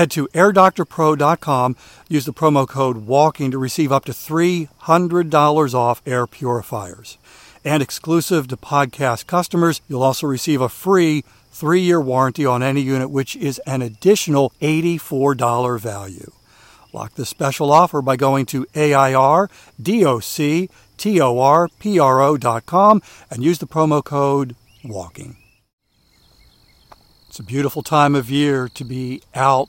Head to airdoctorpro.com, use the promo code WALKING to receive up to $300 off air purifiers. And exclusive to podcast customers, you'll also receive a free three year warranty on any unit, which is an additional $84 value. Lock this special offer by going to AIRDOCTORPRO.com and use the promo code WALKING. It's a beautiful time of year to be out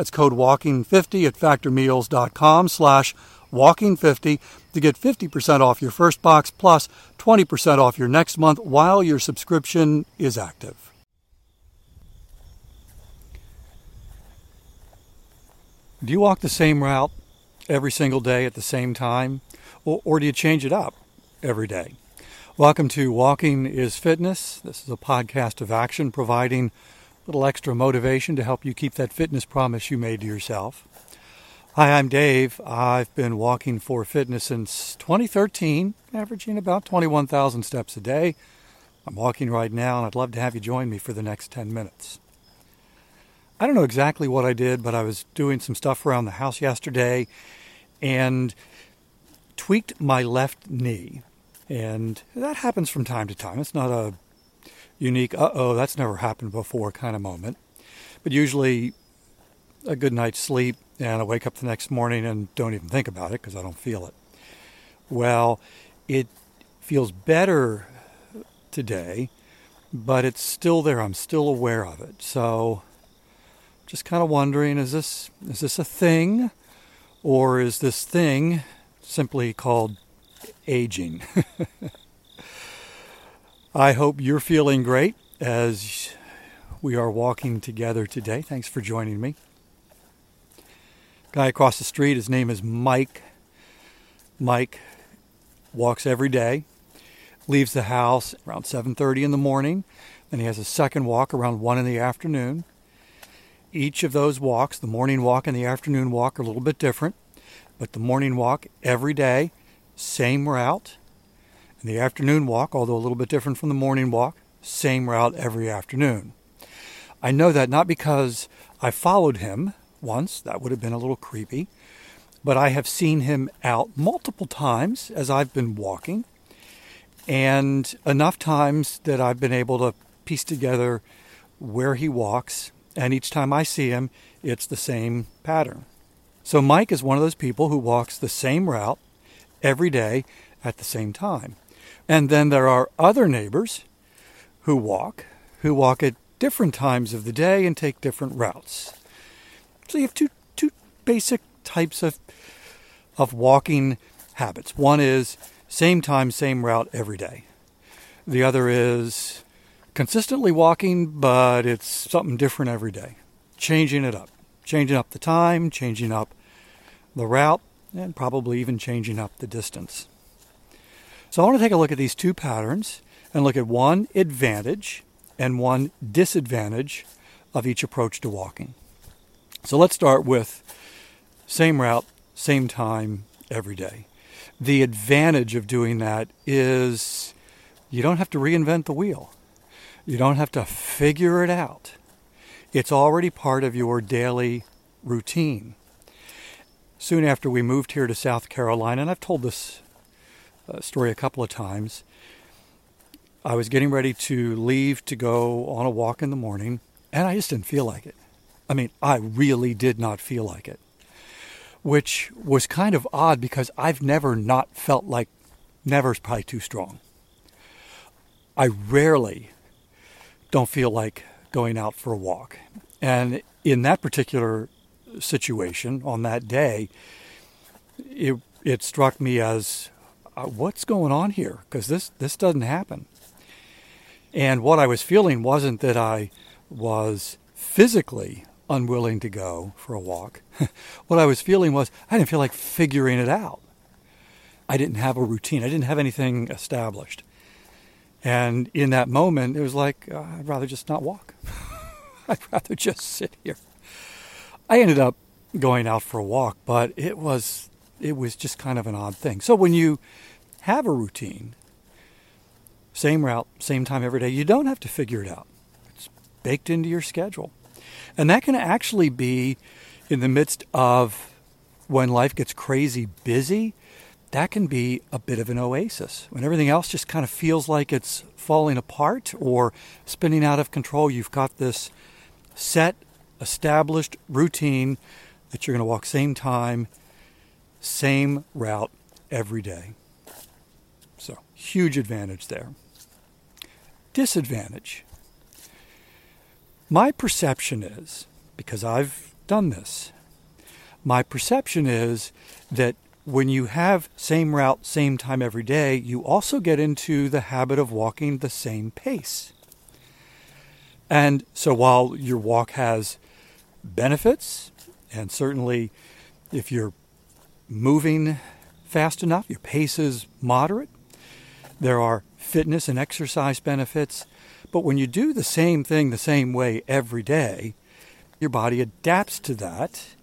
That's code WALKING50 at factormeals.com slash WALKING50 to get 50% off your first box plus 20% off your next month while your subscription is active. Do you walk the same route every single day at the same time? Or, or do you change it up every day? Welcome to Walking is Fitness. This is a podcast of action providing little extra motivation to help you keep that fitness promise you made to yourself. Hi, I'm Dave. I've been walking for fitness since 2013, averaging about 21,000 steps a day. I'm walking right now, and I'd love to have you join me for the next 10 minutes. I don't know exactly what I did, but I was doing some stuff around the house yesterday and tweaked my left knee. And that happens from time to time. It's not a unique, uh oh, that's never happened before kind of moment. But usually a good night's sleep, and I wake up the next morning and don't even think about it because I don't feel it. Well, it feels better today, but it's still there. I'm still aware of it. So just kind of wondering is this is this a thing or is this thing simply called aging? I hope you're feeling great as we are walking together today. Thanks for joining me. Guy across the street, his name is Mike. Mike walks every day, leaves the house around 7:30 in the morning, then he has a second walk around 1 in the afternoon. Each of those walks, the morning walk and the afternoon walk are a little bit different, but the morning walk every day, same route, and the afternoon walk, although a little bit different from the morning walk, same route every afternoon. I know that not because I followed him once, that would have been a little creepy, but I have seen him out multiple times as I've been walking, and enough times that I've been able to piece together where he walks, and each time I see him, it's the same pattern. So Mike is one of those people who walks the same route every day at the same time. And then there are other neighbors who walk, who walk at different times of the day and take different routes. So you have two two basic types of of walking habits. One is same time, same route every day. The other is consistently walking, but it's something different every day. Changing it up, changing up the time, changing up the route, and probably even changing up the distance. So I want to take a look at these two patterns and look at one advantage and one disadvantage of each approach to walking. So let's start with same route, same time, every day. The advantage of doing that is you don't have to reinvent the wheel. You don't have to figure it out. It's already part of your daily routine. Soon after we moved here to South Carolina, and I've told this uh, story a couple of times, I was getting ready to leave to go on a walk in the morning, and I just didn't feel like it. I mean, I really did not feel like it, which was kind of odd because I've never not felt like never is probably too strong. I rarely don't feel like going out for a walk. And in that particular situation on that day, it, it struck me as uh, what's going on here? Because this, this doesn't happen. And what I was feeling wasn't that I was physically unwilling to go for a walk. what I was feeling was I didn't feel like figuring it out. I didn't have a routine, I didn't have anything established. And in that moment, it was like, uh, I'd rather just not walk. I'd rather just sit here. I ended up going out for a walk, but it was it was just kind of an odd thing. So when you have a routine, same route, same time every day, you don't have to figure it out. It's baked into your schedule. And that can actually be in the midst of when life gets crazy busy, that can be a bit of an oasis. When everything else just kind of feels like it's falling apart or spinning out of control, you've got this set, established routine that you're going to walk same time, same route every day. So, huge advantage there. Disadvantage. My perception is, because I've done this, my perception is that when you have same route, same time every day, you also get into the habit of walking the same pace. And so while your walk has benefits, and certainly if you're moving fast enough, your pace is moderate, there are fitness and exercise benefits. But when you do the same thing the same way every day, your body adapts to that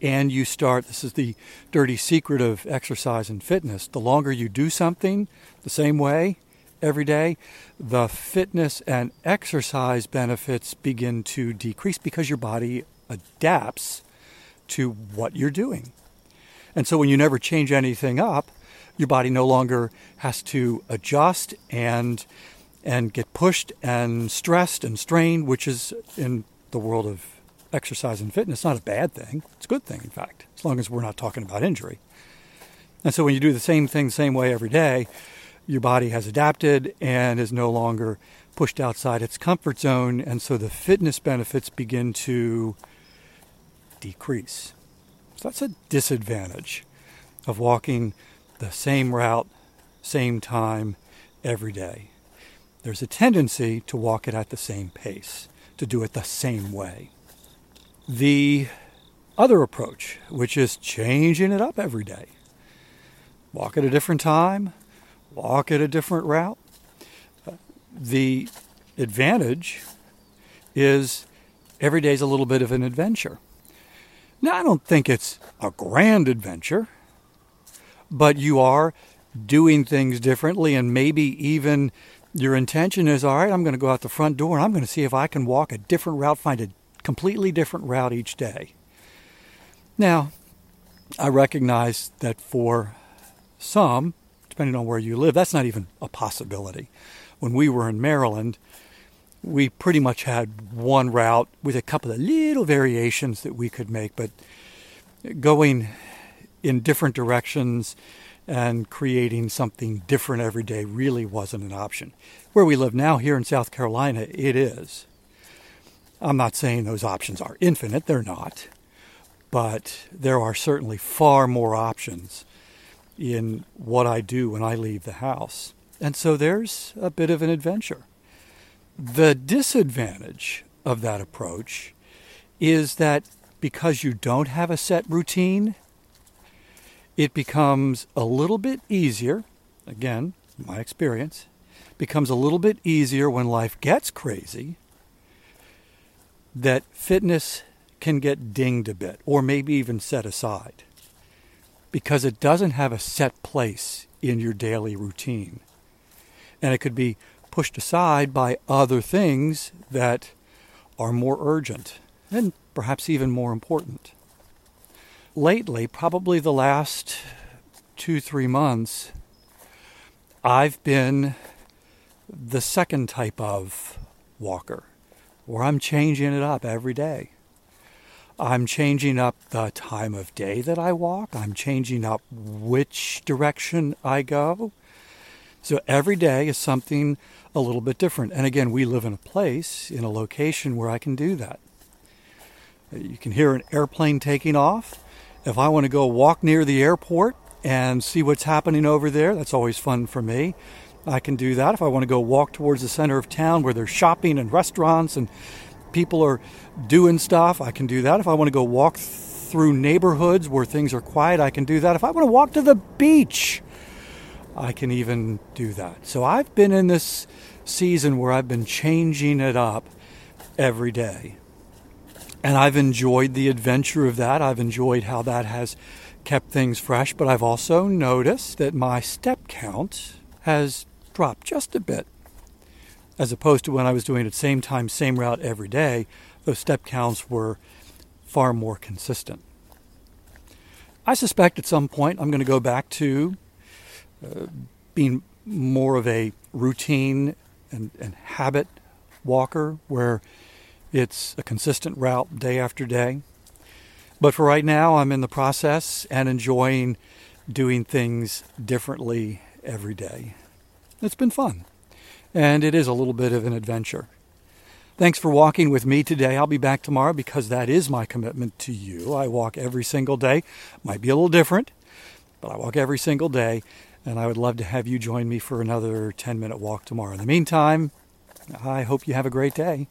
and you start this is the dirty secret of exercise and fitness the longer you do something the same way every day the fitness and exercise benefits begin to decrease because your body adapts to what you're doing and so when you never change anything up your body no longer has to adjust and and get pushed and stressed and strained which is in the world of exercise and fitness not a bad thing. It's a good thing, in fact, as long as we're not talking about injury. And so when you do the same thing the same way every day, your body has adapted and is no longer pushed outside its comfort zone. And so the fitness benefits begin to decrease. So that's a disadvantage of walking the same route, same time every day. There's a tendency to walk it at the same pace, to do it the same way the other approach, which is changing it up every day. Walk at a different time, walk at a different route. The advantage is every day is a little bit of an adventure. Now, I don't think it's a grand adventure, but you are doing things differently, and maybe even your intention is all right, I'm going to go out the front door and I'm going to see if I can walk a different route, find a completely different route each day. Now, I recognize that for some, depending on where you live, that's not even a possibility. When we were in Maryland, we pretty much had one route with a couple of little variations that we could make, but going in different directions and creating something different every day really wasn't an option. Where we live now, here in South Carolina, it is. I'm not saying those options are infinite, they're not, but there are certainly far more options in what I do when I leave the house. And so there's a bit of an adventure. The disadvantage of that approach is that because you don't have a set routine, it becomes a little bit easier, again, my experience, becomes a little bit easier when life gets crazy that fitness can get dinged a bit or maybe even set aside because it doesn't have a set place in your daily routine. And it could be pushed aside by other things that are more urgent and perhaps even more important. Lately, probably the last two, three months, I've been the second type of walker where I'm changing it up every day. I'm changing up the time of day that I walk. I'm changing up which direction I go. So every day is something a little bit different. And again, we live in a place, in a location where I can do that. You can hear an airplane taking off. If I want to go walk near the airport and see what's happening over there, that's always fun for me. I can do that. If I want to go walk towards the center of town where there's shopping and restaurants and people are doing stuff, I can do that. If I want to go walk through neighborhoods where things are quiet, I can do that. If I want to walk to the beach, I can even do that. So I've been in this season where I've been changing it up every day. And I've enjoyed the adventure of that. I've enjoyed how that has kept things fresh, but I've also noticed that my step count has dropped just a bit as opposed to when I was doing it same time, same route every day, those step counts were far more consistent. I suspect at some point I'm going to go back to uh, being more of a routine and, and habit walker where it's a consistent route day after day. But for right now, I'm in the process and enjoying doing things differently every day. It's been fun and it is a little bit of an adventure. Thanks for walking with me today. I'll be back tomorrow because that is my commitment to you. I walk every single day. Might be a little different, but I walk every single day, and I would love to have you join me for another 10 minute walk tomorrow. In the meantime, I hope you have a great day.